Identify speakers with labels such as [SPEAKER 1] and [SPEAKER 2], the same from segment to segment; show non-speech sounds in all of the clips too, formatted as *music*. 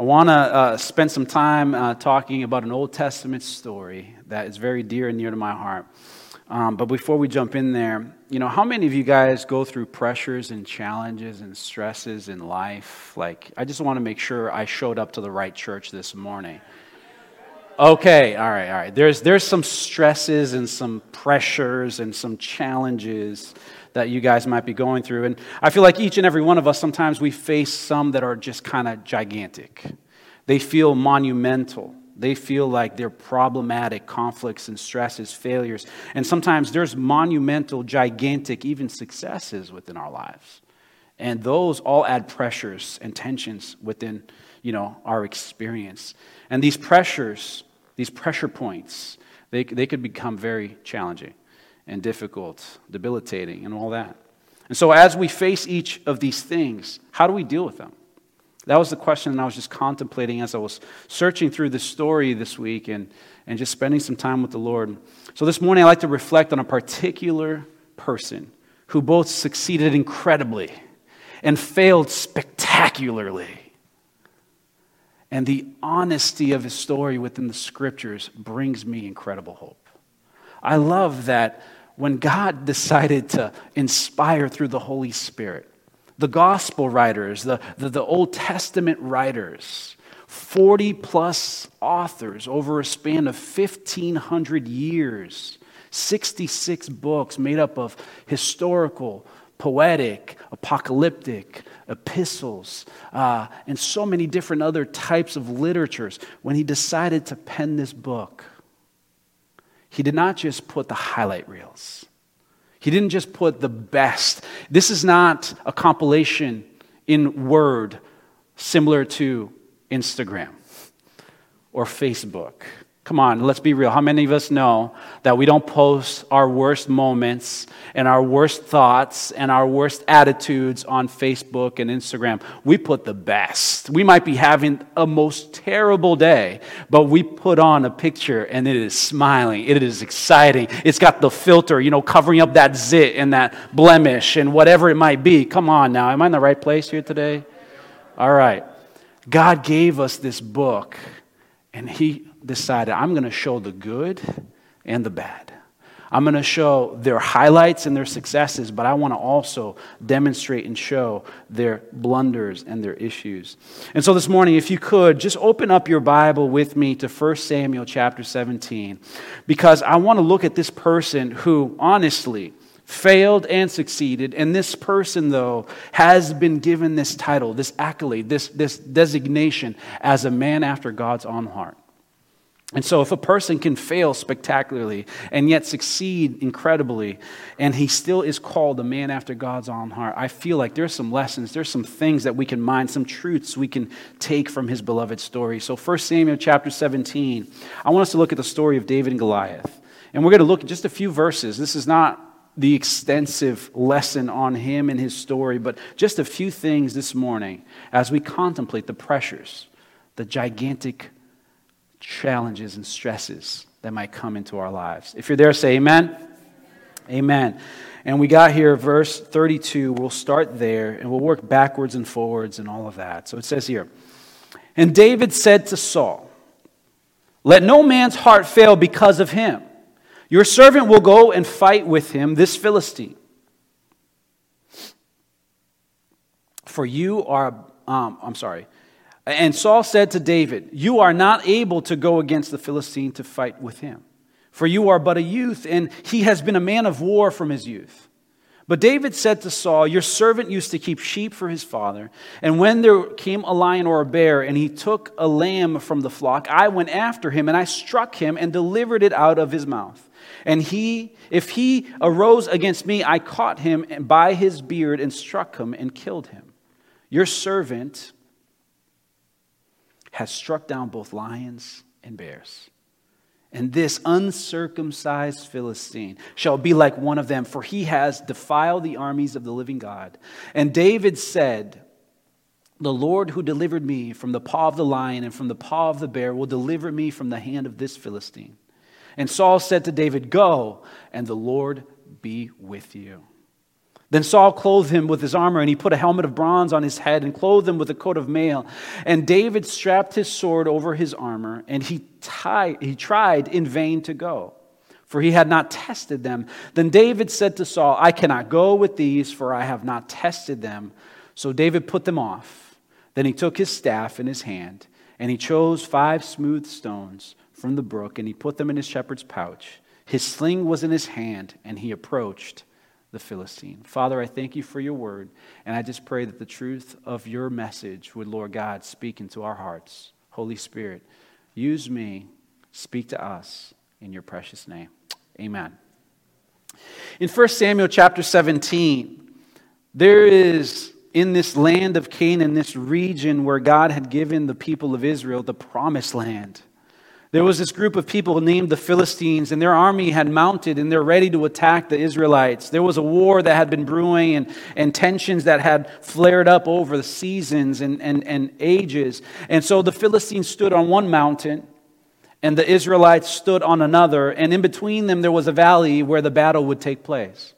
[SPEAKER 1] I want to uh, spend some time uh, talking about an Old Testament story that is very dear and near to my heart. Um, but before we jump in there, you know, how many of you guys go through pressures and challenges and stresses in life? Like, I just want to make sure I showed up to the right church this morning. Okay, all right, all right. There's, there's some stresses and some pressures and some challenges that you guys might be going through. And I feel like each and every one of us, sometimes we face some that are just kind of gigantic. They feel monumental. They feel like they're problematic conflicts and stresses, failures. And sometimes there's monumental, gigantic, even successes within our lives. And those all add pressures and tensions within, you know, our experience. And these pressures these pressure points, they, they could become very challenging and difficult, debilitating, and all that. And so, as we face each of these things, how do we deal with them? That was the question that I was just contemplating as I was searching through this story this week and, and just spending some time with the Lord. So, this morning, I'd like to reflect on a particular person who both succeeded incredibly and failed spectacularly. And the honesty of his story within the scriptures brings me incredible hope. I love that when God decided to inspire through the Holy Spirit, the gospel writers, the, the, the, Old Testament writers, 40 plus authors over a span of 1,500 years, 66 books made up of historical, poetic, apocalyptic, epistles, uh, and so many different other types of literatures. When he decided to pen this book, he did not just put the highlight reels. He didn't just put the best. This is not a compilation in Word similar to Instagram or Facebook. Come on, let's be real. How many of us know that we don't post our worst moments and our worst thoughts and our worst attitudes on Facebook and Instagram? We put the best. We might be having a most terrible day, but we put on a picture and it is smiling. It is exciting. It's got the filter, you know, covering up that zit and that blemish and whatever it might be. Come on now. Am I in the right place here today? All right. God gave us this book and He decided I'm going to show the good and the bad. I'm going to show their highlights and their successes, but I want to also demonstrate and show their blunders and their issues. And so this morning, if you could, just open up your Bible with me to 1 Samuel chapter 17, because I want to look at this person who, honestly, failed and succeeded. And this person, though, has been given this title, this accolade, this, this designation as a man after God's own heart. And so, if a person can fail spectacularly and yet succeed incredibly, and he still is called a man after God's own heart, I feel like there's some lessons, there's some things that we can mine, some truths we can take from his beloved story. So, 1 Samuel chapter 17, I want us to look at the story of David and Goliath. And we're going to look at just a few verses. This is not the extensive lesson on him and his story, but just a few things this morning as we contemplate the pressures, the gigantic challenges and stresses that might come into our lives. If you're there, say amen. Amen. And we got here, verse 32. We'll start there and we'll work backwards and forwards and all of that. So it says here And David said to Saul, Let no man's heart fail because of him. Your servant will go and fight with him, this Philistine. For you are, um, I'm sorry, and Saul said to David, You are not able to go against the Philistine to fight with him, for you are but a youth, and he has been a man of war from his youth. But David said to Saul, Your servant used to keep sheep for his father, and when there came a lion or a bear, and he took a lamb from the flock, I went after him, and I struck him and delivered it out of his mouth. And he, if he arose against me, I caught him by his beard and struck him and killed him. Your servant has struck down both lions and bears. And this uncircumcised Philistine shall be like one of them, for he has defiled the armies of the living God. And David said, The Lord who delivered me from the paw of the lion and from the paw of the bear will deliver me from the hand of this Philistine. And Saul said to David, Go, and the Lord be with you. Then Saul clothed him with his armor, and he put a helmet of bronze on his head and clothed him with a coat of mail. And David strapped his sword over his armor, and he, tied, he tried in vain to go, for he had not tested them. Then David said to Saul, I cannot go with these, for I have not tested them. So David put them off. Then he took his staff in his hand, and he chose five smooth stones from the brook, and he put them in his shepherd's pouch. His sling was in his hand, and he approached the Philistine. Father, I thank you for your word, and I just pray that the truth of your message would, Lord God, speak into our hearts. Holy Spirit, use me, speak to us in your precious name. Amen. In 1 Samuel chapter 17, there is in this land of Canaan, this region where God had given the people of Israel the promised land. There was this group of people named the Philistines, and their army had mounted and they're ready to attack the Israelites. There was a war that had been brewing and, and tensions that had flared up over the seasons and, and, and ages. And so the Philistines stood on one mountain, and the Israelites stood on another, and in between them there was a valley where the battle would take place.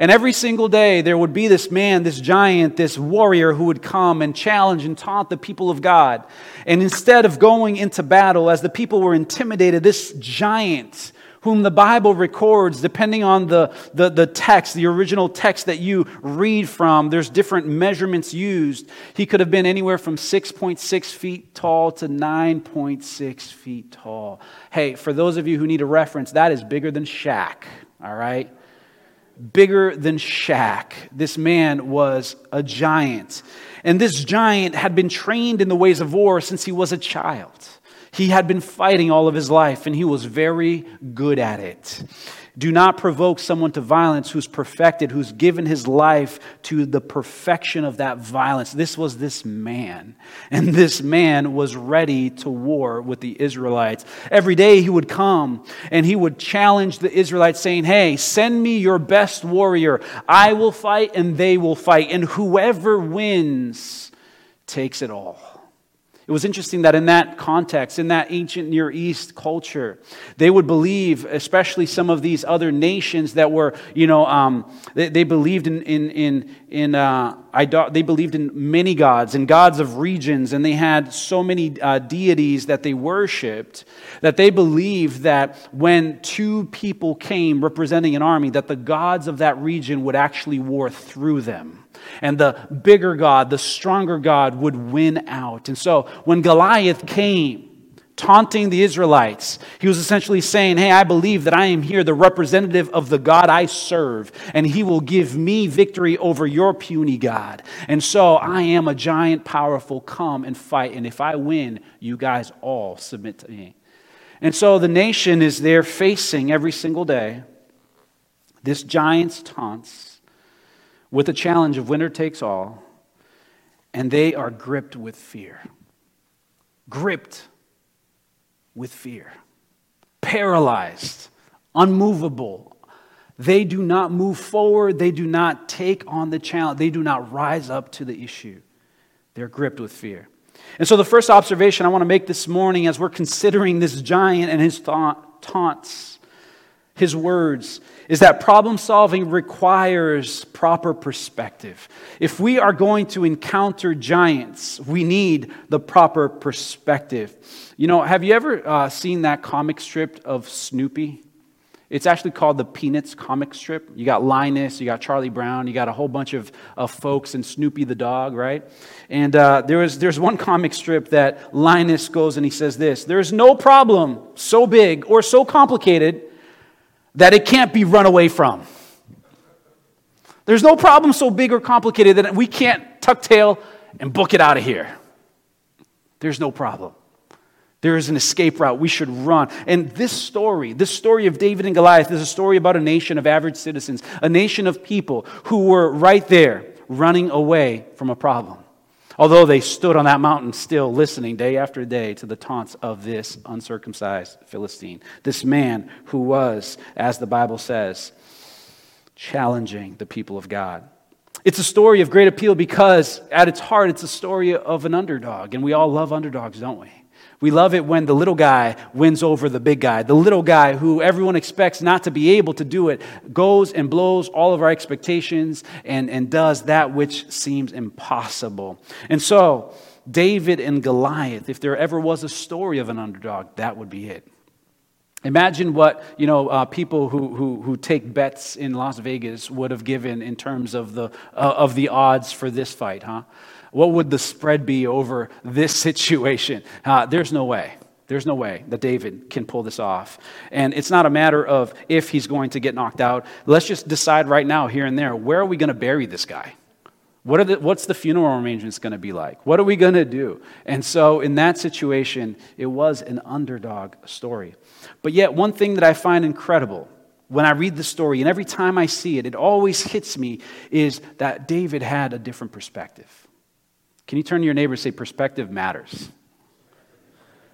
[SPEAKER 1] And every single day, there would be this man, this giant, this warrior who would come and challenge and taunt the people of God. And instead of going into battle, as the people were intimidated, this giant, whom the Bible records, depending on the, the, the text, the original text that you read from, there's different measurements used. He could have been anywhere from 6.6 feet tall to 9.6 feet tall. Hey, for those of you who need a reference, that is bigger than Shaq, all right? Bigger than Shaq. This man was a giant. And this giant had been trained in the ways of war since he was a child. He had been fighting all of his life and he was very good at it. Do not provoke someone to violence who's perfected, who's given his life to the perfection of that violence. This was this man. And this man was ready to war with the Israelites. Every day he would come and he would challenge the Israelites, saying, Hey, send me your best warrior. I will fight and they will fight. And whoever wins takes it all. It was interesting that in that context, in that ancient Near East culture, they would believe, especially some of these other nations that were, you know, um, they, they, believed in, in, in, in uh, they believed in many gods and gods of regions, and they had so many uh, deities that they worshiped that they believed that when two people came representing an army, that the gods of that region would actually war through them. And the bigger God, the stronger God, would win out. And so when Goliath came, taunting the Israelites. He was essentially saying, Hey, I believe that I am here, the representative of the God I serve, and he will give me victory over your puny God. And so I am a giant, powerful, come and fight. And if I win, you guys all submit to me. And so the nation is there facing every single day this giant's taunts with the challenge of winner takes all, and they are gripped with fear. Gripped with fear. Paralyzed, unmovable. They do not move forward. They do not take on the challenge. They do not rise up to the issue. They're gripped with fear. And so, the first observation I want to make this morning as we're considering this giant and his taunts his words is that problem solving requires proper perspective. If we are going to encounter giants, we need the proper perspective. You know, have you ever uh, seen that comic strip of Snoopy? It's actually called the Peanuts comic strip. You got Linus, you got Charlie Brown, you got a whole bunch of, of folks, and Snoopy the dog, right? And uh, there was, there's one comic strip that Linus goes and he says this There's no problem so big or so complicated that it can't be run away from. There's no problem so big or complicated that we can't tuck tail and book it out of here. There's no problem. There is an escape route. We should run. And this story, this story of David and Goliath, is a story about a nation of average citizens, a nation of people who were right there running away from a problem although they stood on that mountain still listening day after day to the taunts of this uncircumcised Philistine, this man who was, as the Bible says, challenging the people of God. It's a story of great appeal because at its heart, it's a story of an underdog. And we all love underdogs, don't we? We love it when the little guy wins over the big guy. The little guy who everyone expects not to be able to do it goes and blows all of our expectations and, and does that which seems impossible. And so, David and Goliath, if there ever was a story of an underdog, that would be it. Imagine what you know uh, people who, who, who take bets in Las Vegas would have given in terms of the, uh, of the odds for this fight, huh? What would the spread be over this situation? Uh, there's no way. There's no way that David can pull this off. And it's not a matter of if he's going to get knocked out. Let's just decide right now, here and there, where are we going to bury this guy? What the, what's the funeral arrangements going to be like? What are we going to do? And so, in that situation, it was an underdog story. But yet, one thing that I find incredible when I read the story, and every time I see it, it always hits me, is that David had a different perspective. Can you turn to your neighbor and say, Perspective matters?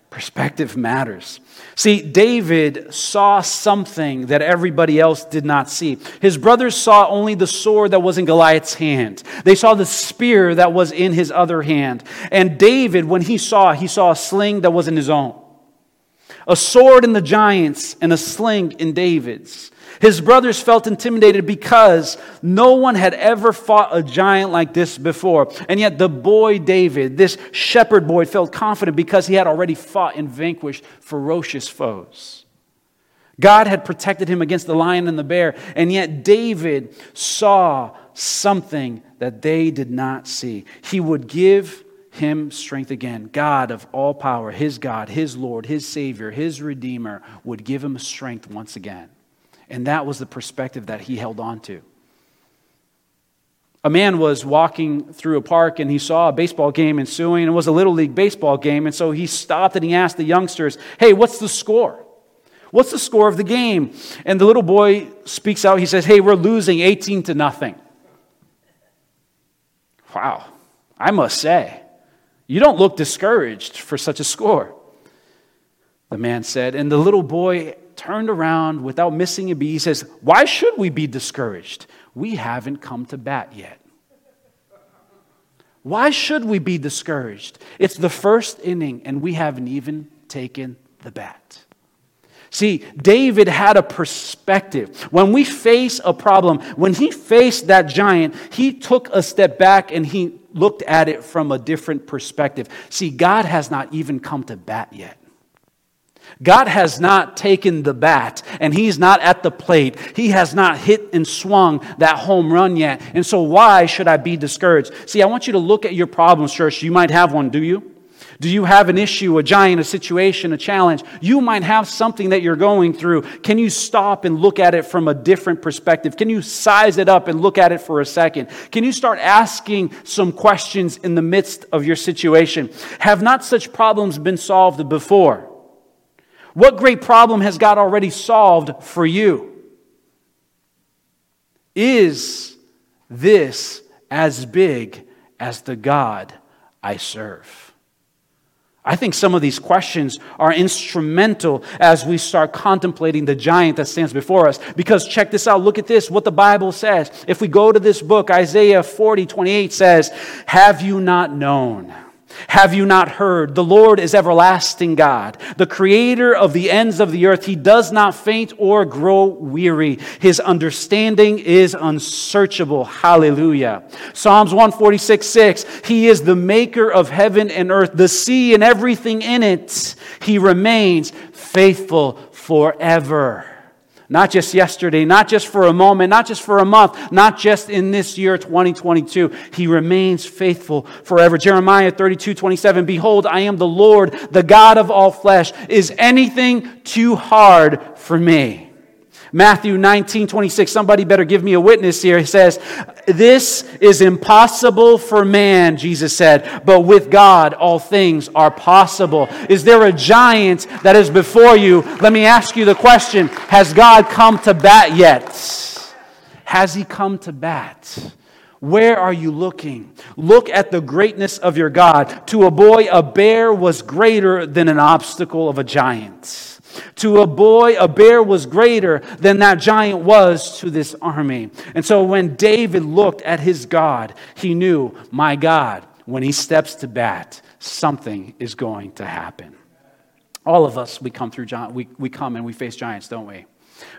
[SPEAKER 1] Perspective matters. See, David saw something that everybody else did not see. His brothers saw only the sword that was in Goliath's hand, they saw the spear that was in his other hand. And David, when he saw, he saw a sling that was in his own. A sword in the giant's and a sling in David's. His brothers felt intimidated because no one had ever fought a giant like this before. And yet, the boy David, this shepherd boy, felt confident because he had already fought and vanquished ferocious foes. God had protected him against the lion and the bear, and yet David saw something that they did not see. He would give him strength again. God of all power, his God, his Lord, his Savior, his Redeemer, would give him strength once again. And that was the perspective that he held on to. A man was walking through a park and he saw a baseball game ensuing. It was a little league baseball game. And so he stopped and he asked the youngsters, Hey, what's the score? What's the score of the game? And the little boy speaks out. He says, Hey, we're losing 18 to nothing. Wow, I must say, you don't look discouraged for such a score. The man said, and the little boy turned around without missing a beat. He says, Why should we be discouraged? We haven't come to bat yet. Why should we be discouraged? It's the first inning, and we haven't even taken the bat. See, David had a perspective. When we face a problem, when he faced that giant, he took a step back and he looked at it from a different perspective. See, God has not even come to bat yet. God has not taken the bat and he's not at the plate. He has not hit and swung that home run yet. And so, why should I be discouraged? See, I want you to look at your problems, church. You might have one, do you? Do you have an issue, a giant, a situation, a challenge? You might have something that you're going through. Can you stop and look at it from a different perspective? Can you size it up and look at it for a second? Can you start asking some questions in the midst of your situation? Have not such problems been solved before? What great problem has God already solved for you? Is this as big as the God I serve? I think some of these questions are instrumental as we start contemplating the giant that stands before us. Because check this out. Look at this, what the Bible says. If we go to this book, Isaiah 40, 28 says, Have you not known? Have you not heard? The Lord is everlasting God, the creator of the ends of the earth. He does not faint or grow weary. His understanding is unsearchable. Hallelujah. Psalms 146 6. He is the maker of heaven and earth, the sea and everything in it. He remains faithful forever. Not just yesterday, not just for a moment, not just for a month, not just in this year 2022. He remains faithful forever. Jeremiah 32 27. Behold, I am the Lord, the God of all flesh. Is anything too hard for me? Matthew 19, 26. Somebody better give me a witness here. He says, This is impossible for man, Jesus said, but with God all things are possible. Is there a giant that is before you? Let me ask you the question Has God come to bat yet? Has he come to bat? Where are you looking? Look at the greatness of your God. To a boy, a bear was greater than an obstacle of a giant. To a boy, a bear was greater than that giant was to this army. And so when David looked at his God, he knew, my God, when he steps to bat, something is going to happen. All of us, we come through, we, we come and we face giants, don't we?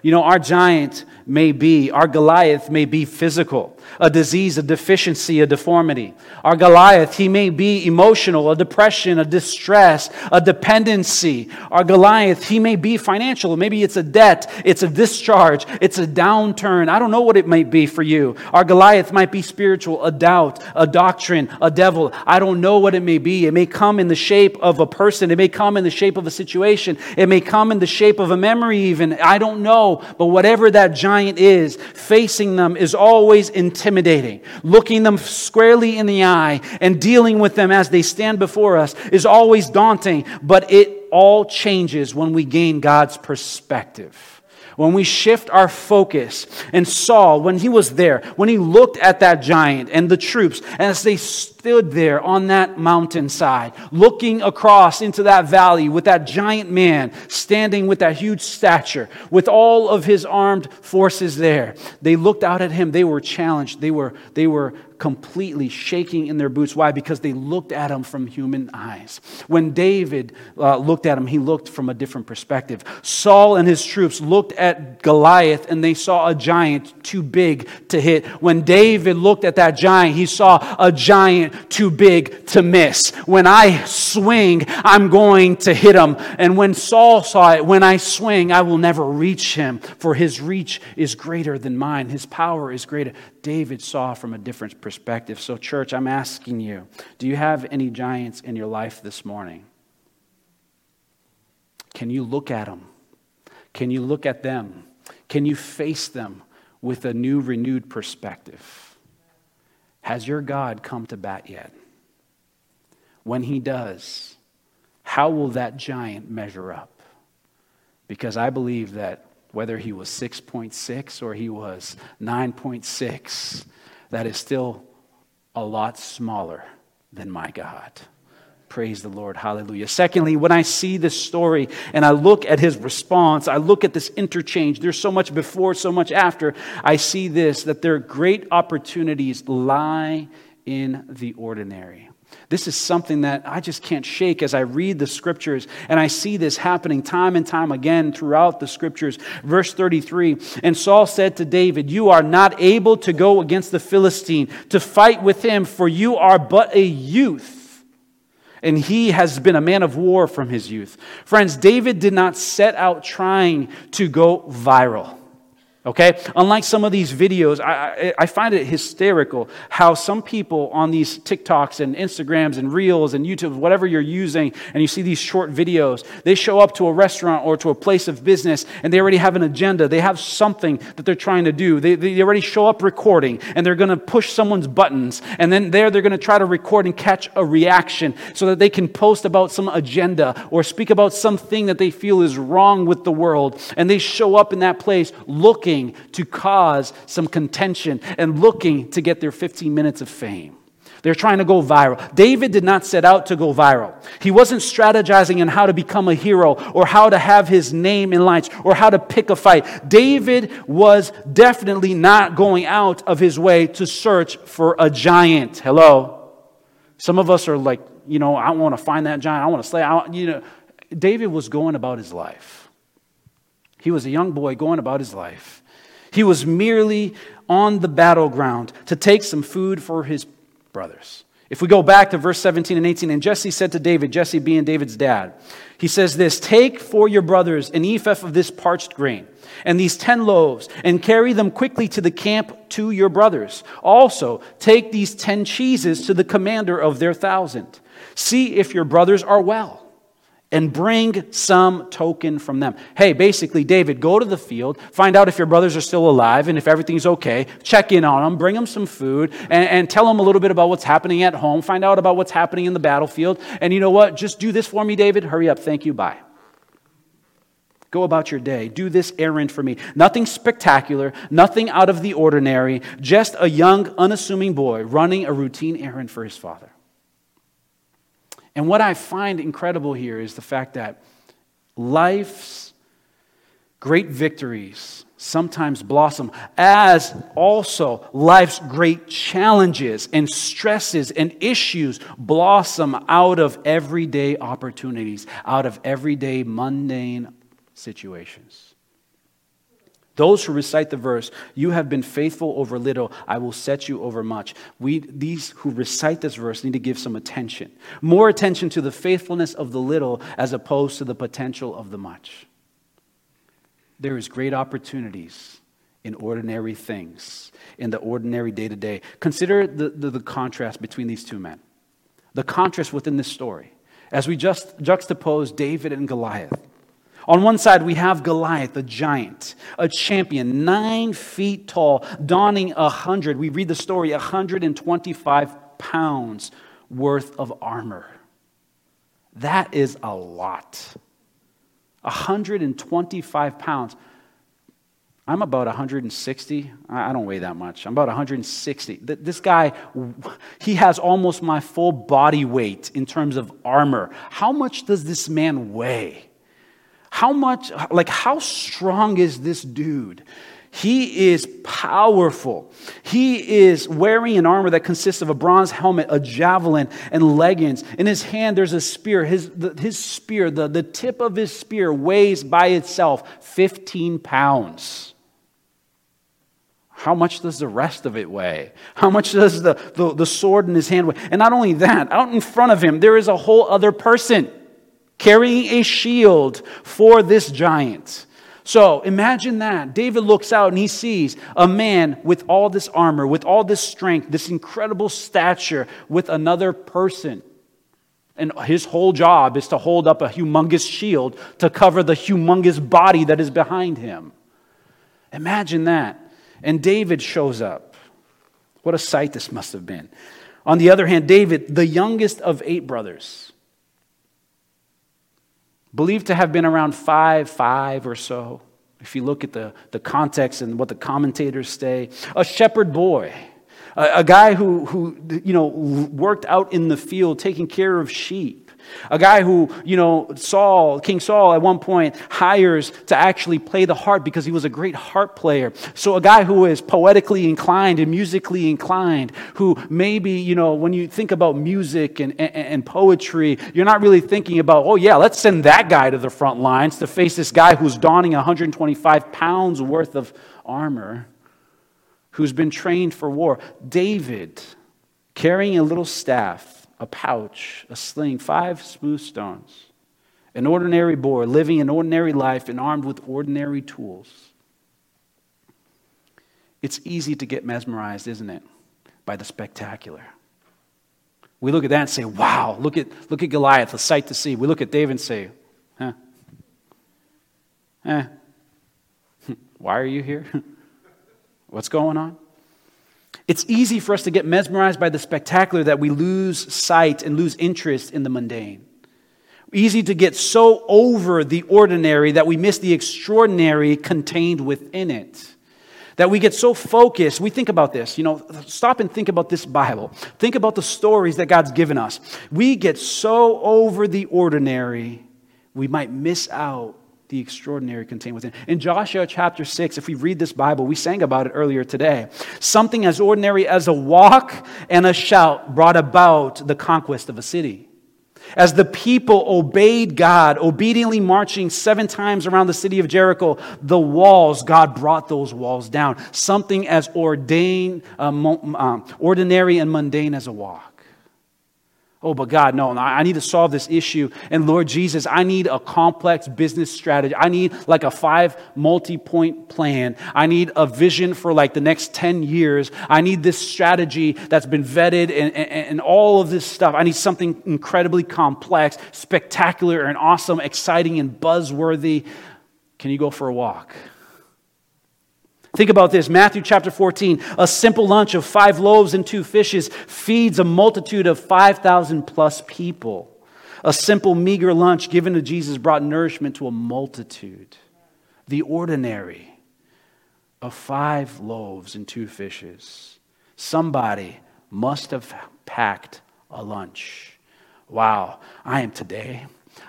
[SPEAKER 1] You know, our giant may be, our Goliath may be physical, a disease, a deficiency, a deformity. Our Goliath, he may be emotional, a depression, a distress, a dependency. Our Goliath, he may be financial. Maybe it's a debt, it's a discharge, it's a downturn. I don't know what it might be for you. Our Goliath might be spiritual, a doubt, a doctrine, a devil. I don't know what it may be. It may come in the shape of a person, it may come in the shape of a situation, it may come in the shape of a memory, even. I don't know, but whatever that giant is, facing them is always intimidating. Looking them squarely in the eye and dealing with them as they stand before us is always daunting, but it all changes when we gain God's perspective when we shift our focus. And Saul, when he was there, when he looked at that giant and the troops as they stood there on that mountainside, looking across into that valley with that giant man standing with that huge stature, with all of his armed forces there, they looked out at him. They were challenged. They were, they were completely shaking in their boots. Why? Because they looked at him from human eyes. When David uh, looked at him, he looked from a different perspective. Saul and his troops looked at Goliath and they saw a giant too big to hit. When David looked at that giant, he saw a giant too big to miss. When I swing, I'm going to hit him. And when Saul saw it, when I swing, I will never reach him, for his reach is greater than mine, his power is greater. David saw from a different perspective. So, church, I'm asking you do you have any giants in your life this morning? Can you look at them? Can you look at them? Can you face them with a new, renewed perspective? Has your God come to bat yet? When he does, how will that giant measure up? Because I believe that whether he was 6.6 or he was 9.6, that is still a lot smaller than my God. Praise the Lord. Hallelujah. Secondly, when I see this story and I look at his response, I look at this interchange. There's so much before, so much after. I see this that their great opportunities lie in the ordinary. This is something that I just can't shake as I read the scriptures, and I see this happening time and time again throughout the scriptures. Verse 33 And Saul said to David, You are not able to go against the Philistine to fight with him, for you are but a youth and he has been a man of war from his youth. Friends, David did not set out trying to go viral. Okay? Unlike some of these videos, I, I, find it hysterical how some people on these TikToks and Instagrams and Reels and YouTube, whatever you're using, and you see these short videos, they show up to a restaurant or to a place of business and they already have an agenda. They have something that they're trying to do. They, they already show up recording and they're going to push someone's buttons. And then there they're going to try to record and catch a reaction so that they can post about some agenda or speak about something that they feel is wrong with the world. And they show up in that place looking looking to cause some contention and looking to get their 15 minutes of fame. They're trying to go viral. David did not set out to go viral. He wasn't strategizing on how to become a hero or how to have his name in lights or how to pick a fight. David was definitely not going out of his way to search for a giant. Hello? Some of us are like, you know, I want to find that giant. I want to slay. I, you know, David was going about his life. He was a young boy going about his life. He was merely on the battleground to take some food for his brothers. If we go back to verse 17 and 18, and Jesse said to David, Jesse being David's dad, he says this Take for your brothers an ephah of this parched grain and these ten loaves, and carry them quickly to the camp to your brothers. Also, take these ten cheeses to the commander of their thousand. See if your brothers are well and bring some token from them. Hey, basically, David, go to the field, find out if your brothers are still alive and if everything's okay, check in on them, bring them some food, and, and, tell them a little bit about what's happening at home, find out about what's happening in the battlefield. And you know what? Just do this for me, David. Hurry up. Thank you. Bye. Go about your day. Do this errand for me. Nothing spectacular, nothing out of the ordinary, just a young, unassuming boy running a routine errand for his father. And what I find incredible here is the fact that Life's great victories sometimes blossom as also life's great challenges and stresses and issues blossom out of everyday opportunities, out of everyday mundane situations. Those who recite the verse, you have been faithful over little, I will set you over much. We, these who recite this verse need to give some attention. More attention to the faithfulness of the little as opposed to the potential of the much. There is great opportunities in ordinary things, in the ordinary day to day. Consider the, the, the, contrast between these two men, the contrast within this story. As we just juxtapose David and Goliath. On one side, we have Goliath, a giant, a champion, nine feet tall, donning a hundred. We read the story 125 pounds worth of armor. That is a lot. 125 pounds. I'm about 160. I don't weigh that much. I'm about 160. This guy, he has almost my full body weight in terms of armor. How much does this man weigh? How much, like, how strong is this dude? He is powerful. He is wearing an armor that consists of a bronze helmet, a javelin, and leggings. In his hand, there's a spear. His, the, his spear, the, the tip of his spear, weighs by itself 15 pounds. How much does the rest of it weigh? How much does the, the, the sword in his hand weigh? And not only that, out in front of him, there is a whole other person carrying a shield for this giant. So imagine that. David looks out and he sees a man with all this armor, with all this strength, this incredible stature, with another person. And his whole job is to hold up a humongous shield to cover the humongous body that is behind him. Imagine that. And David shows up. What a sight this must have been. On the other hand, David, the youngest of eight brothers, believed to have been around five, five or so, if you look at the, the context and what the commentators say. A shepherd boy, a, a guy who, who, you know, worked out in the field taking care of sheep. A guy who, you know, Saul, King Saul at one point hires to actually play the harp because he was a great harp player. So a guy who is poetically inclined and musically inclined, who maybe, you know, when you think about music and, and, and poetry, you're not really thinking about, oh yeah, let's send that guy to the front lines to face this guy who's donning 125 pounds worth of armor, who's been trained for war. David, carrying a little staff, a pouch, a sling, five smooth stones. An ordinary boy living an ordinary life and armed with ordinary tools. It's easy to get mesmerized, isn't it, by the spectacular. We look at that and say, wow, look at, look at Goliath, a sight to see. We look at David and say, huh? Eh. *laughs* Why are you here? *laughs* What's going on? It's easy for us to get mesmerized by the spectacular that we lose sight and lose interest in the mundane. Easy to get so over the ordinary that we miss the extraordinary contained within it. That we get so focused. We think about this, you know, stop and think about this Bible. Think about the stories that God's given us. We get so over the ordinary, we might miss out the extraordinary contained within. In Joshua chapter 6, if we read this Bible, we sang about it earlier today. Something as ordinary as a walk and a shout brought about the conquest of a city. As the people obeyed God, obediently marching seven times around the city of Jericho, the walls, God brought those walls down. Something as ordained, uh, um, ordinary and mundane as a walk. Oh, but God, no, I need to solve this issue. And Lord Jesus, I need a complex business strategy. I need like a five multi point plan. I need a vision for like the next 10 years. I need this strategy that's been vetted and, and, and all of this stuff. I need something incredibly complex, spectacular, and awesome, exciting, and buzzworthy. Can you go for a walk? Think about this Matthew chapter 14. A simple lunch of five loaves and two fishes feeds a multitude of 5,000 plus people. A simple, meager lunch given to Jesus brought nourishment to a multitude. The ordinary of five loaves and two fishes. Somebody must have packed a lunch. Wow, I am today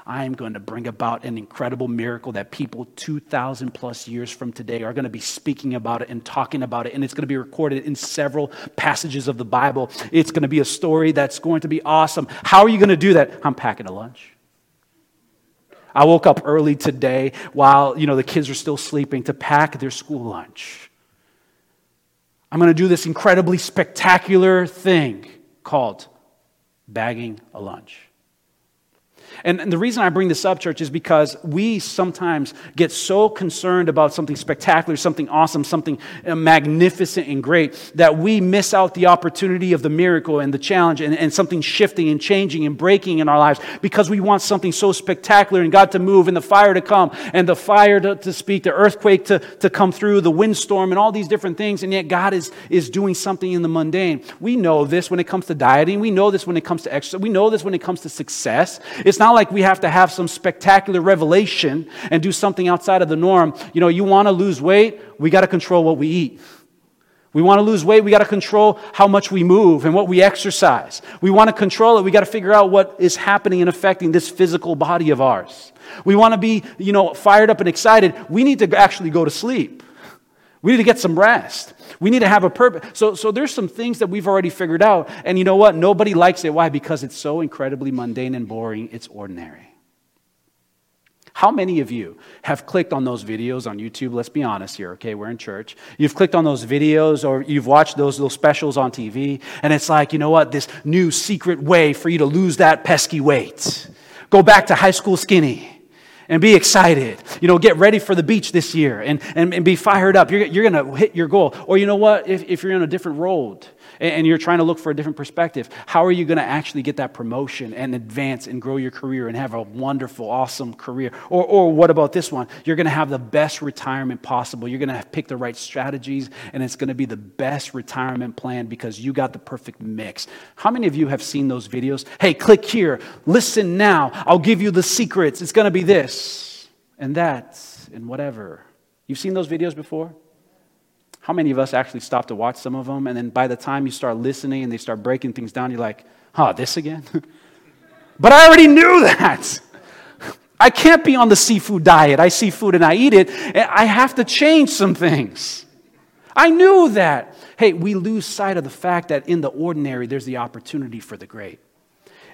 [SPEAKER 1] I am going to bring about an incredible miracle that people 2,000 plus years from today are going to be speaking about it and talking about it. And it's going to be recorded in several passages of the Bible. It's going to be a story that's going to be awesome. How are you going to do that? I'm packing a lunch. I woke up early today while, you know, the kids are still sleeping to pack their school lunch. I'm going to do this incredibly spectacular thing called bagging a lunch. And, and the reason I bring this up, church, is because we sometimes get so concerned about something spectacular, something awesome, something uh, magnificent and great that we miss out the opportunity of the miracle and the challenge and, and something shifting and changing and breaking in our lives because we want something so spectacular and God to move and the fire to come and the fire to, to speak, the earthquake to, to come through, the windstorm and all these different things. And yet God is, is doing something in the mundane. We know this when it comes to dieting. We know this when it comes to exercise. We know this when it comes to success. It's not not like we have to have some spectacular revelation and do something outside of the norm. You know, you want to lose weight, we got to control what we eat. We want to lose weight, we got to control how much we move and what we exercise. We want to control it, we got to figure out what is happening and affecting this physical body of ours. We want to be, you know, fired up and excited. We need to actually go to sleep. We need to get some rest. We need to have a purpose. So, so there's some things that we've already figured out. And you know what? Nobody likes it. Why? Because it's so incredibly mundane and boring. It's ordinary. How many of you have clicked on those videos on YouTube? Let's be honest here, okay? We're in church. You've clicked on those videos or you've watched those little specials on TV, and it's like, you know what? This new secret way for you to lose that pesky weight. Go back to high school skinny and be excited. You know, get ready for the beach this year and, and, and be fired up. You're, you're going to hit your goal. Or you know what? If, if you're in a different road and, you're trying to look for a different perspective, how are you going to actually get that promotion and advance and grow your career and have a wonderful, awesome career? Or, or what about this one? You're going to have the best retirement possible. You're going to pick the right strategies and it's going to be the best retirement plan because you got the perfect mix. How many of you have seen those videos? Hey, click here. Listen now. I'll give you the secrets. It's going to be this and that and whatever. You've seen those videos before? How many of us actually stop to watch some of them and then by the time you start listening and they start breaking things down, you're like, huh, this again? *laughs* but I already knew that. *laughs* I can't be on the seafood diet. I see food and I eat it. I have to change some things. I knew that. Hey, we lose sight of the fact that in the ordinary, there's the opportunity for the great.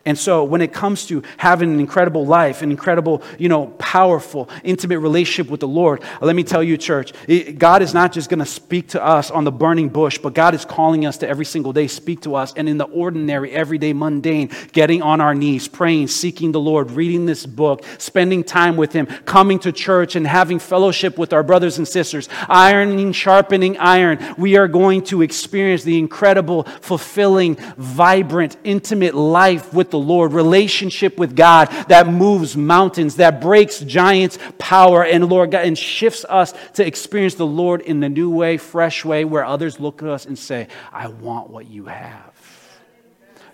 [SPEAKER 1] And so when it comes to having an incredible life, an incredible, you know, powerful, intimate relationship with the Lord, let me tell you, church, God is not just going to speak to us on the burning bush, but God is calling us to every single day speak to us. And in the ordinary, everyday, mundane, getting on our knees, praying, seeking the Lord, reading this book, spending time with Him, coming to church and having fellowship with our brothers and sisters, ironing, sharpening iron, we are going to experience the incredible, fulfilling, vibrant, intimate life with the Lord, relationship with God that moves mountains, that breaks giants' power, and Lord God, and shifts us to experience the Lord in the new way, fresh way, where others look at us and say, I want what you have.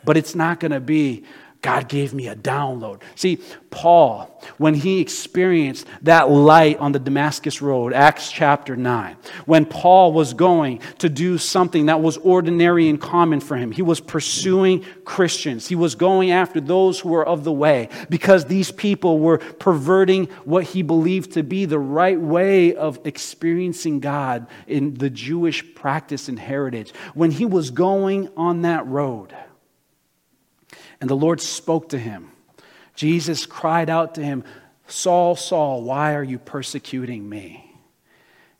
[SPEAKER 1] But it's not going to be God gave me a download. See, Paul, when he experienced that light on the Damascus Road, Acts chapter 9, when Paul was going to do something that was ordinary and common for him, he was pursuing Christians. He was going after those who were of the way because these people were perverting what he believed to be the right way of experiencing God in the Jewish practice and heritage. When he was going on that road, and the Lord spoke to him. Jesus cried out to him, Saul, Saul, why are you persecuting me?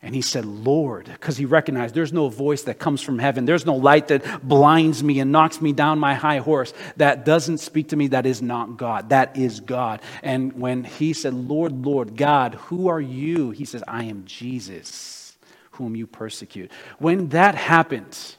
[SPEAKER 1] And he said, Lord, because he recognized there's no voice that comes from heaven. There's no light that blinds me and knocks me down my high horse. That doesn't speak to me. That is not God. That is God. And when he said, Lord, Lord, God, who are you? He says, I am Jesus, whom you persecute. When that happens,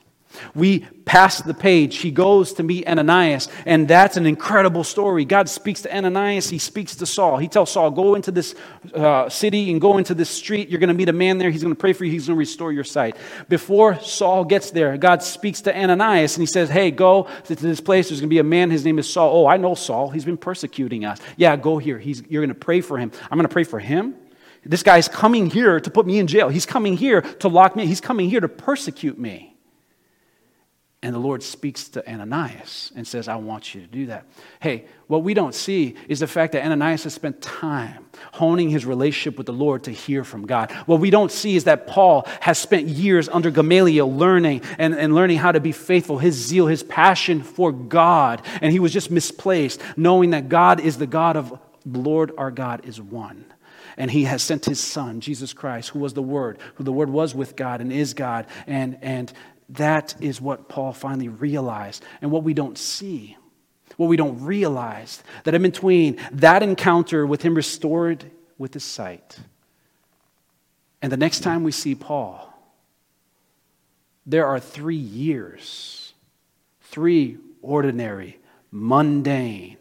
[SPEAKER 1] we pass the page. He goes to meet Ananias, and that's an incredible story. God speaks to Ananias, he speaks to Saul. He tells Saul, Go into this uh, city and go into this street. You're going to meet a man there. He's going to pray for you. He's going to restore your sight. Before Saul gets there, God speaks to Ananias, and he says, Hey, go to this place. There's going to be a man. His name is Saul. Oh, I know Saul. He's been persecuting us. Yeah, go here. He's, you're going to pray for him. I'm going to pray for him. This guy's coming here to put me in jail. He's coming here to lock me. He's coming here to persecute me. And the Lord speaks to Ananias and says, I want you to do that. Hey, what we don't see is the fact that Ananias has spent time honing his relationship with the Lord to hear from God. What we don't see is that Paul has spent years under Gamaliel learning and, and learning how to be faithful, his zeal, his passion for God. And he was just misplaced, knowing that God is the God of the Lord our God is one. And he has sent his son, Jesus Christ, who was the Word, who the Word was with God and is God. And, and that is what Paul finally realized. And what we don't see, what we don't realize, that in between that encounter with him restored with his sight, and the next time we see Paul, there are three years, three ordinary, mundane,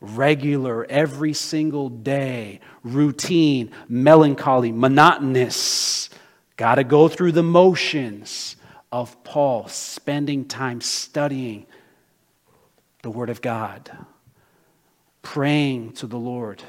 [SPEAKER 1] regular, every single day, routine, melancholy, monotonous, got to go through the motions of Paul spending time studying the Word of God, praying to the Lord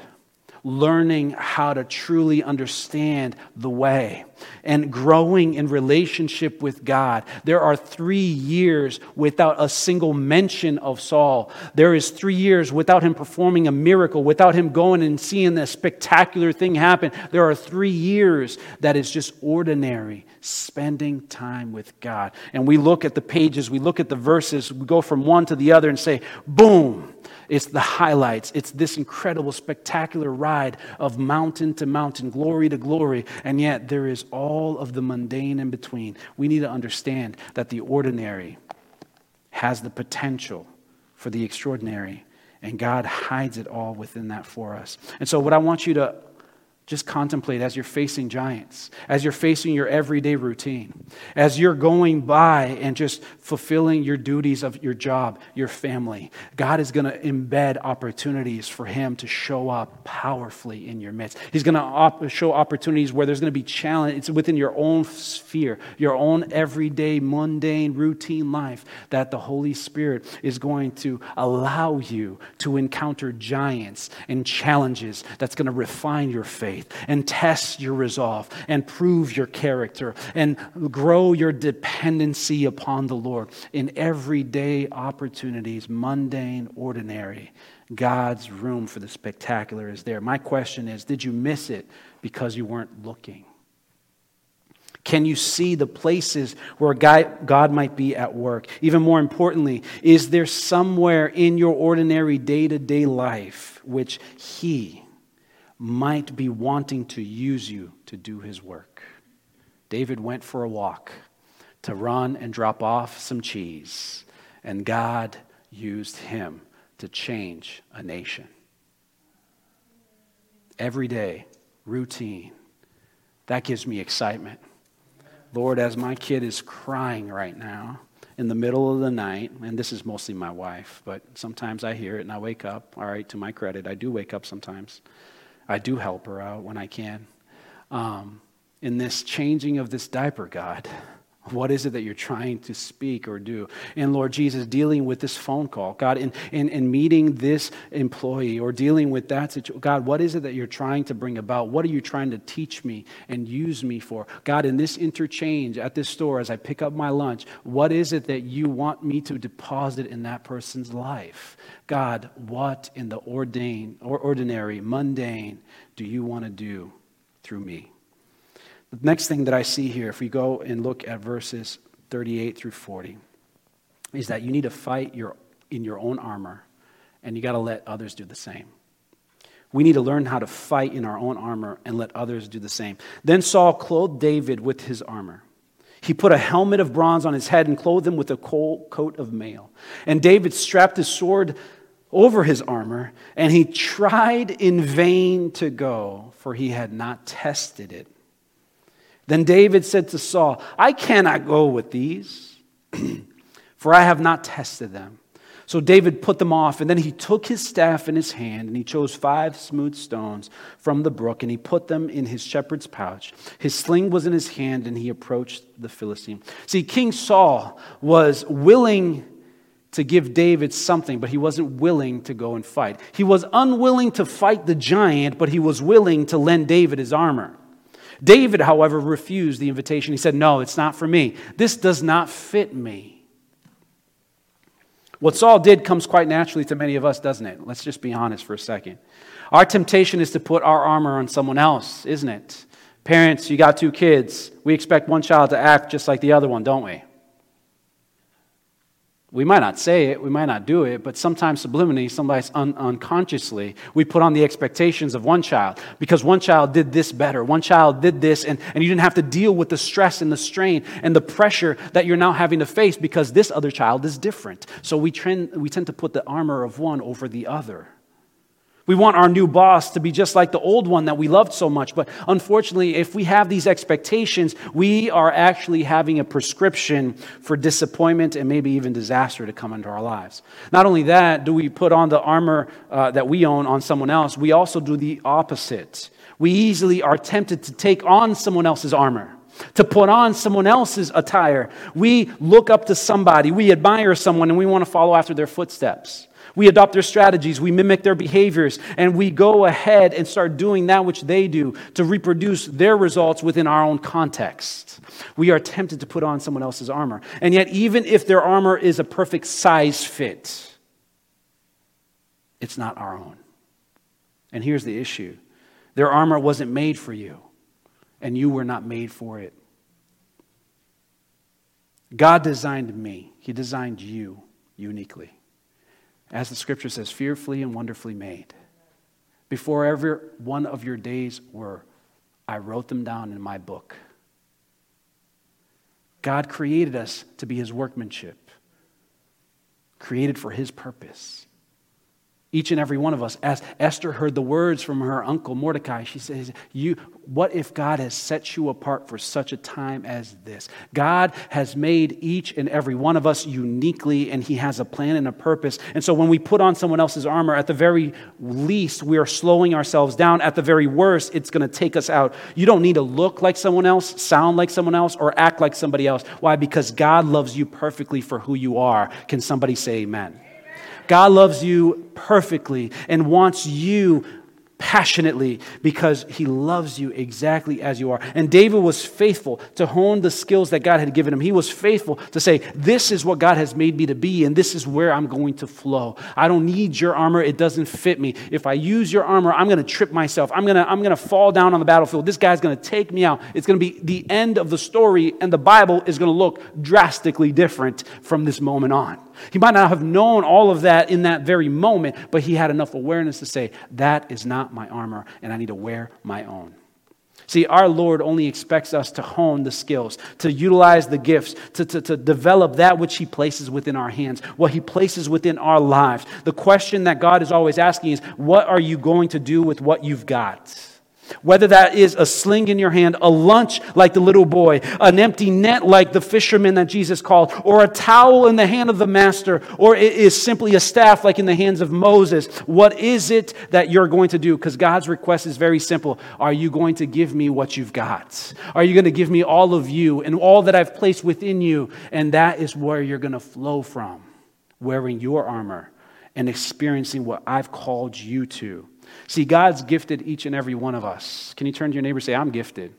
[SPEAKER 1] learning how to truly understand the way and growing in relationship with God. There are three years without a single mention of Saul. There is three years without him performing a miracle, without him going and seeing a spectacular thing happen. There are three years that is just ordinary, spending time with God. And we look at the pages, we look at the verses, we go from one to the other and say, boom it's the highlights. It's this incredible, spectacular ride of mountain to mountain, glory to glory. And yet there is all of the mundane in between. We need to understand that the ordinary has the potential for the extraordinary. And God hides it all within that for us. And so, what I want you to just contemplate as you're facing giants, as you're facing your everyday routine, as you're going by and just fulfilling your duties of your job, your family. God is going to embed opportunities for Him to show up powerfully in your midst. He's going to op- show opportunities where there's going to be challenge. It's within your own sphere, your own everyday, mundane, routine life that the Holy Spirit is going to allow you to encounter giants and challenges that's going to refine your faith faith and test your resolve and prove your character and grow your dependency upon the Lord in everyday opportunities, mundane, ordinary. God's room for the spectacular is there. My question is Did you miss it because you weren't looking? Can you see the places where God might be at work? Even more importantly, is there somewhere in your ordinary day to day life which He might be wanting to use you to do his work. David went for a walk to run and drop off some cheese, and God used him to change a nation. Every day, routine. That gives me excitement. Lord, as my kid is crying right now in the middle of the night, and this is mostly my wife, but sometimes I hear it and I wake up. All right, to my credit, I do wake up sometimes. I do help her out when I can. Um, in this changing of this diaper, God, what is it that you're trying to speak or do? And Lord Jesus, dealing with this phone call, God, in, in, in meeting this employee or dealing with that situation, God, what is it that you're trying to bring about? What are you trying to teach me and use me for? God, in this interchange at this store as I pick up my lunch, what is it that you want me to deposit in that person's life? God, what in the ordained or ordinary, mundane do you want to do through me? The next thing that I see here, if we go and look at verses 38 through 40, is that you need to fight your, in your own armor, and you got to let others do the same. We need to learn how to fight in our own armor and let others do the same. Then Saul clothed David with his armor. He put a helmet of bronze on his head and clothed him with a coat of mail. And David strapped his sword over his armor, and he tried in vain to go, for he had not tested it. Then David said to Saul, I cannot go with these, *clears throat* for I have not tested them. So David put them off, and then he took his staff in his hand, and he chose five smooth stones from the brook, and he put them in his shepherd's pouch. His sling was in his hand, and he approached the Philistine. See, King Saul was willing to give David something, but he wasn't willing to go and fight. He was unwilling to fight the giant, but he was willing to lend David his armor. David, however, refused the invitation. He said, No, it's not for me. This does not fit me. What Saul did comes quite naturally to many of us, doesn't it? Let's just be honest for a second. Our temptation is to put our armor on someone else, isn't it? Parents, you got two kids. We expect one child to act just like the other one, don't we? We might not say it, we might not do it, but sometimes subliminally, sometimes un- unconsciously, we put on the expectations of one child because one child did this better. One child did this, and, and you didn't have to deal with the stress and the strain and the pressure that you're now having to face because this other child is different. So we, trend, we tend to put the armor of one over the other. We want our new boss to be just like the old one that we loved so much. But unfortunately, if we have these expectations, we are actually having a prescription for disappointment and maybe even disaster to come into our lives. Not only that, do we put on the armor uh, that we own on someone else, we also do the opposite. We easily are tempted to take on someone else's armor to put on someone else's attire. We look up to somebody, we admire someone, and we want to follow after their footsteps. We adopt their strategies, we mimic their behaviors, and we go ahead and start doing that which they do to reproduce their results within our own context. We are tempted to put on someone else's armor. And yet, even if their armor is a perfect size fit, it's not our own. And here's the issue their armor wasn't made for you, and you were not made for it. God designed me, He designed you uniquely as the scripture says, fearfully and wonderfully made. Before every one of your days were, I wrote them down in my book. God created us to be his workmanship, created for his purpose. Each and every one of us. As Esther heard the words from her uncle Mordecai, she says, you, What if God has set you apart for such a time as this? God has made each and every one of us uniquely, and He has a plan and a purpose. And so when we put on someone else's armor, at the very least, we are slowing ourselves down. At the very worst, it's going to take us out. You don't need to look like someone else, sound like someone else, or act like somebody else. Why? Because God loves you perfectly for who you are. Can somebody say amen? God loves you perfectly and wants you passionately because he loves you exactly as you are. And David was faithful to hone the skills that God had given him. He was faithful to say, This is what God has made me to be, and this is where I'm going to flow. I don't need your armor, it doesn't fit me. If I use your armor, I'm going to trip myself. I'm going to, I'm going to fall down on the battlefield. This guy's going to take me out. It's going to be the end of the story, and the Bible is going to look drastically different from this moment on. He might not have known all of that in that very moment, but he had enough awareness to say, That is not my armor, and I need to wear my own. See, our Lord only expects us to hone the skills, to utilize the gifts, to, to, to, develop that which He places within our hands, what He places within our lives. The question that God is always asking is, What are you going to do with what you've got? Whether that is a sling in your hand, a lunch like the little boy, an empty net like the fisherman that Jesus called, or a towel in the hand of the master, or it is simply a staff like in the hands of Moses. What is it that you're going to do? Because God's request is very simple. Are you going to give me what you've got? Are you going to give me all of you and all that I've placed within you? And that is where you're going to flow from, wearing your armor and experiencing what I've called you to. See, God's gifted each and every one of us. Can you turn to your neighbor and say, I'm gifted?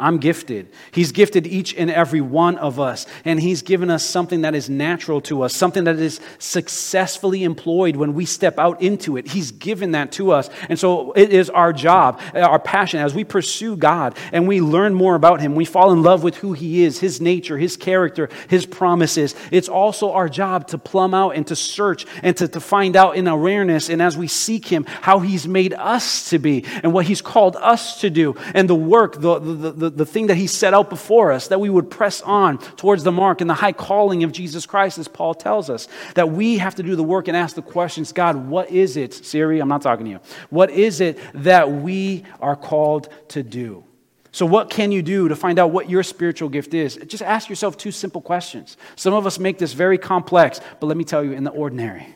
[SPEAKER 1] I'm gifted. He's gifted each and every one of us, and He's given us something that is natural to us, something that is successfully employed when we step out into it. He's given that to us. And so it is our job, our passion, as we pursue God and we learn more about Him, we fall in love with who He is, His nature, His character, His promises. It's also our job to plumb out and to search and to, to find out in awareness, and as we seek Him, how He's made us to be and what He's called us to do, and the work, the, the, the the, thing that he set out before us, that we would press on towards the mark and the high calling of Jesus Christ, as Paul tells us. That we have to do the work and ask the questions God, what is it, Siri? I'm not talking to you. What is it that we are called to do? So, what can you do to find out what your spiritual gift is? Just ask yourself two simple questions. Some of us make this very complex, but let me tell you, in the ordinary,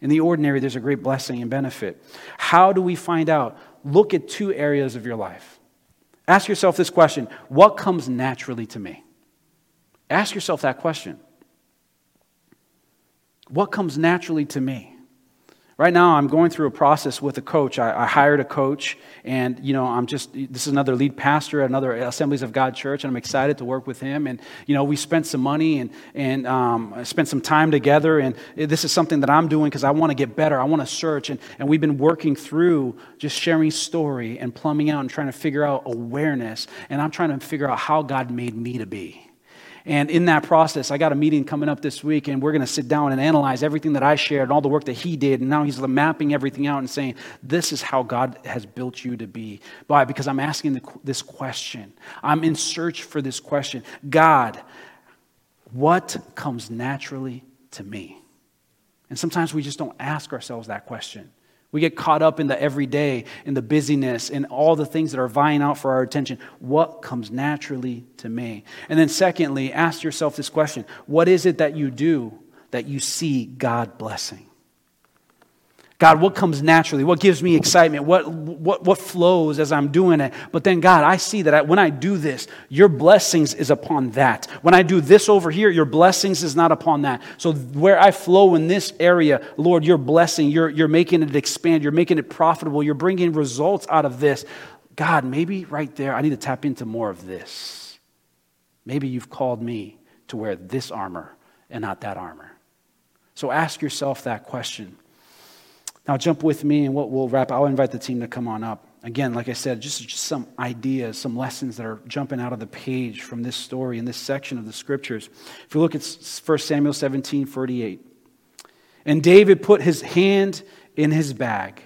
[SPEAKER 1] in the ordinary, there's a great blessing and benefit. How do we find out? Look at two areas of your life. Ask yourself this question What comes naturally to me? Ask yourself that question. What comes naturally to me? Right now, I'm going through a process with a coach. I, I, hired a coach, and you know, I'm just this is another lead pastor at another Assemblies of God church, and I'm excited to work with him. And you know, we spent some money and and um, spent some time together. And this is something that I'm doing because I want to get better. I want to search, and and we've been working through just sharing story and plumbing out and trying to figure out awareness. And I'm trying to figure out how God made me to be. And in that process, I got a meeting coming up this week, and we're going to sit down and analyze everything that I shared and all the work that he did. And now he's mapping everything out and saying, This is how God has built you to be. Why? Because I'm asking this question. I'm in search for this question God, what comes naturally to me? And sometimes we just don't ask ourselves that question. We get caught up in the everyday, in the busyness, in all the things that are vying out for our attention. What comes naturally to me? And then, secondly, ask yourself this question What is it that you do that you see God blessing? God, what comes naturally? What gives me excitement? What, what, what flows as I'm doing it? But then, God, I see that I, when I do this, your blessings is upon that. When I do this over here, your blessings is not upon that. So, where I flow in this area, Lord, your blessing, you're, you're making it expand, you're making it profitable, you're bringing results out of this. God, maybe right there, I need to tap into more of this. Maybe you've called me to wear this armor and not that armor. So, ask yourself that question. Now, jump with me and we'll, we'll wrap. I'll invite the team to come on up. Again, like I said, just, just some ideas, some lessons that are jumping out of the page from this story in this section of the scriptures. If you look at 1 Samuel 17 48. And David put his hand in his bag,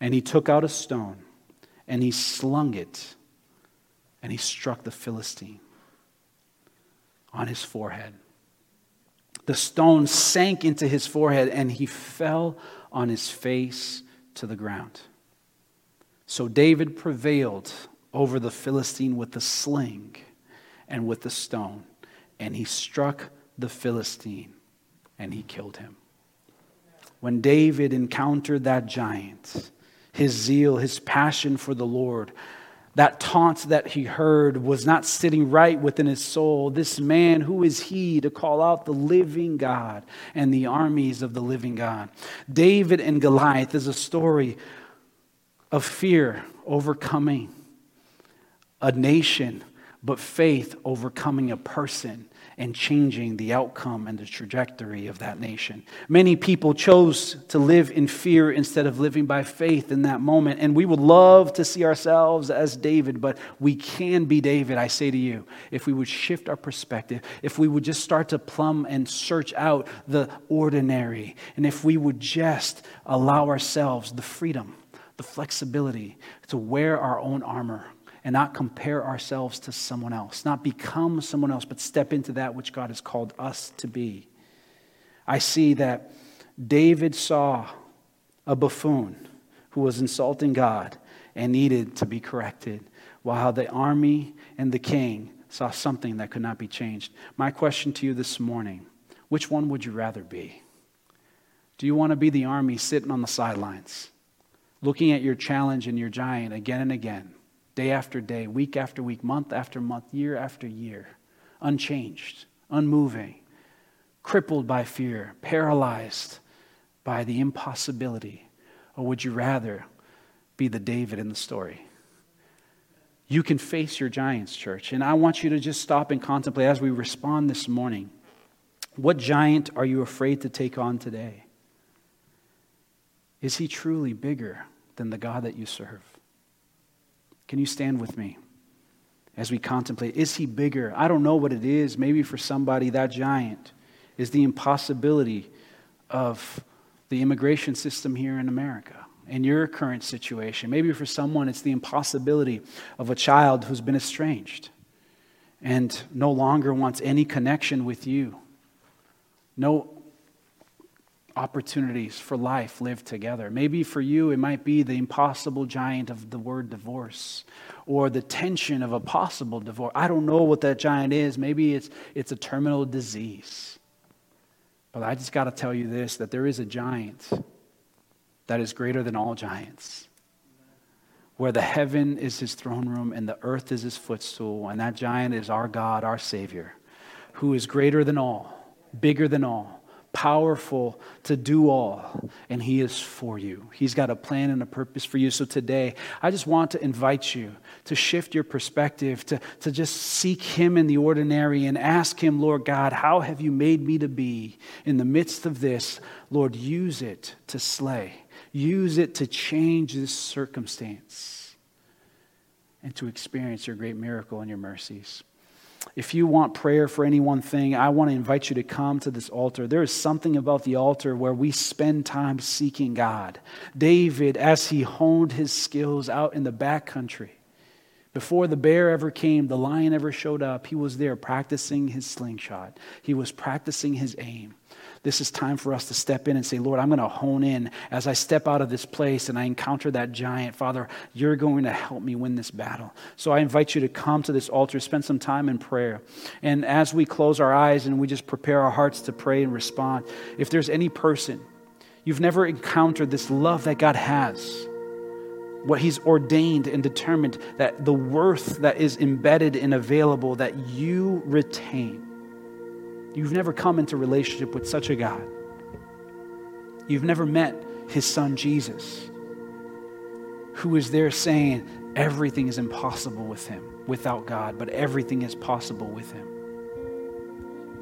[SPEAKER 1] and he took out a stone, and he slung it, and he struck the Philistine on his forehead. The stone sank into his forehead, and he fell on his face to the ground. So David prevailed over the Philistine with the sling and with the stone, and he struck the Philistine and he killed him. When David encountered that giant, his zeal, his passion for the Lord, that taunt that he heard was not sitting right within his soul. This man, who is he to call out the living God and the armies of the living God? David and Goliath is a story of fear overcoming a nation, but faith overcoming a person and changing the outcome and the trajectory of that nation. Many people chose to live in fear instead of living by faith in that moment. And we would love to see ourselves as David, but we can be David, I say to you, if we would shift our perspective, if we would just start to plumb and search out the ordinary, and if we would just allow ourselves the freedom, the flexibility to wear our own armor and not compare ourselves to someone else, not become someone else, but step into that which God has called us to be. I see that David saw a buffoon who was insulting God and needed to be corrected, while the army and the king saw something that could not be changed. My question to you this morning which one would you rather be? Do you want to be the army sitting on the sidelines, looking at your challenge and your giant again and again? Day after day, week after week, month after month, year after year, unchanged, unmoving, crippled by fear, paralyzed by the impossibility? Or would you rather be the David in the story? You can face your giants, church. And I want you to just stop and contemplate as we respond this morning. What giant are you afraid to take on today? Is he truly bigger than the God that you serve? Can you stand with me as we contemplate? Is he bigger? I don't know what it is. Maybe for somebody, that giant is the impossibility of the immigration system here in America in your current situation. Maybe for someone, it's the impossibility of a child who's been estranged and no longer wants any connection with you. No opportunities for life lived together. Maybe for you, it might be the impossible giant of the word divorce or the tension of a possible divorce. I don't know what that giant is. Maybe it's, it's a terminal disease. But I just got to tell you this that there is a giant that is greater than all giants, where the heaven is his throne room and the earth is his footstool, and that giant is our God, our Savior, who is greater than all, bigger than all powerful to do all, and He is for you. He's got a plan and a purpose for you. So today, I just want to invite you to shift your perspective, to, to just seek Him in the ordinary and ask Him, Lord God, how have you made me to be in the midst of this? Lord, use it to slay, use it to change this circumstance and to experience your great miracle and your mercies. If you want prayer for any one thing, I want to invite you to come to this altar. There is something about the altar where we spend time seeking God. David, as he honed his skills out in the back country, before the bear ever came, the lion ever showed up, he was there practicing his slingshot. He was practicing his aim. This is time for us to step in and say, Lord, I'm going to hone in as I step out of this place and I encounter that giant. Father, you're going to help me win this battle. So I invite you to come to this altar, spend some time in prayer. And as we close our eyes and we just prepare our hearts to pray and respond, if there's any person you've never encountered this love that God has, what he's ordained and determined that the worth that is embedded and available that you retain You've never come into relationship with such a God. You've never met his son Jesus, who is there saying everything is impossible with him without God, but everything is possible with him.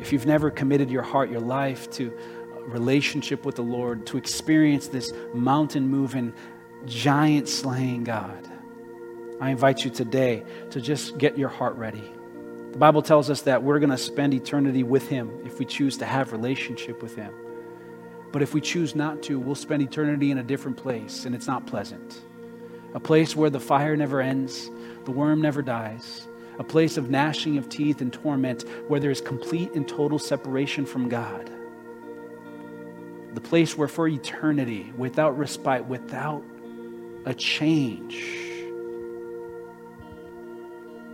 [SPEAKER 1] If you've never committed your heart, your life to relationship with the Lord, to experience this mountain moving, giant slaying God, I invite you today to just get your heart ready the Bible tells us that we're going to spend eternity with Him if we choose to have relationship with Him. But if we choose not to, we'll spend eternity in a different place, and it's not pleasant. A place where the fire never ends, the worm never dies, a place of gnashing of teeth and torment where there is complete and total separation from God. The place where for eternity, without respite, without a change,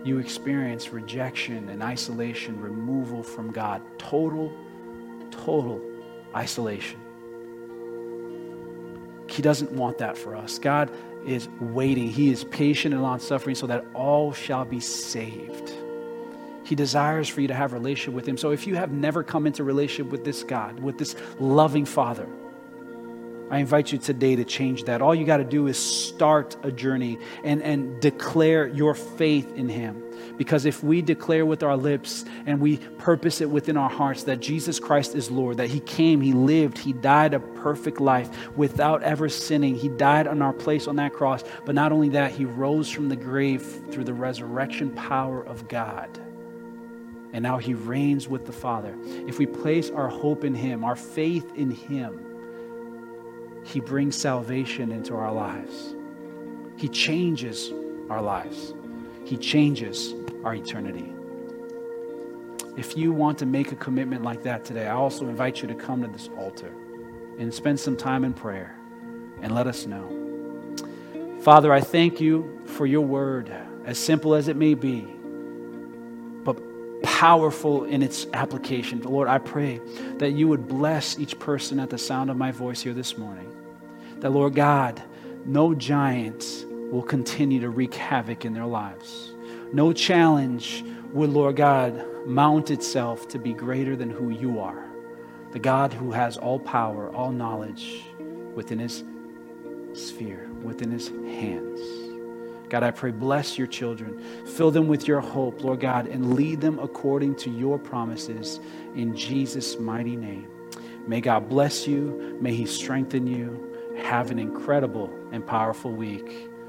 [SPEAKER 1] you experience rejection and isolation, removal from God. Total, total isolation. He doesn't want that for us. God is waiting. He is patient and long suffering so that all shall be saved. He desires for you to have relationship with Him. So if you have never come into relationship with this God, with this loving Father, I invite you today to change that. All you got to do is start a journey and, and declare your faith in Him. Because if we declare with our lips and we purpose it within our hearts that Jesus Christ is Lord, that He came, He lived, He died a perfect life without ever sinning, He died on our place on that cross, but not only that, He rose from the grave through the resurrection power of God. And now He reigns with the Father. If we place our hope in Him, our faith in Him, he brings salvation into our lives. He changes our lives. He changes our eternity. If you want to make a commitment like that today, I also invite you to come to this altar and spend some time in prayer and let us know. Father, I thank you for your word, as simple as it may be, but powerful in its application. Lord, I pray that you would bless each person at the sound of my voice here this morning that, Lord God, no giant will continue to wreak havoc in their lives. No challenge would, Lord God, mount itself to be greater than who you are, the God who has all power, all knowledge within his sphere, within his hands. God, I pray, bless your children. Fill them with your hope, Lord God, and lead them according to your promises in Jesus' mighty name. May God bless you. May he strengthen you. Have an incredible and powerful week.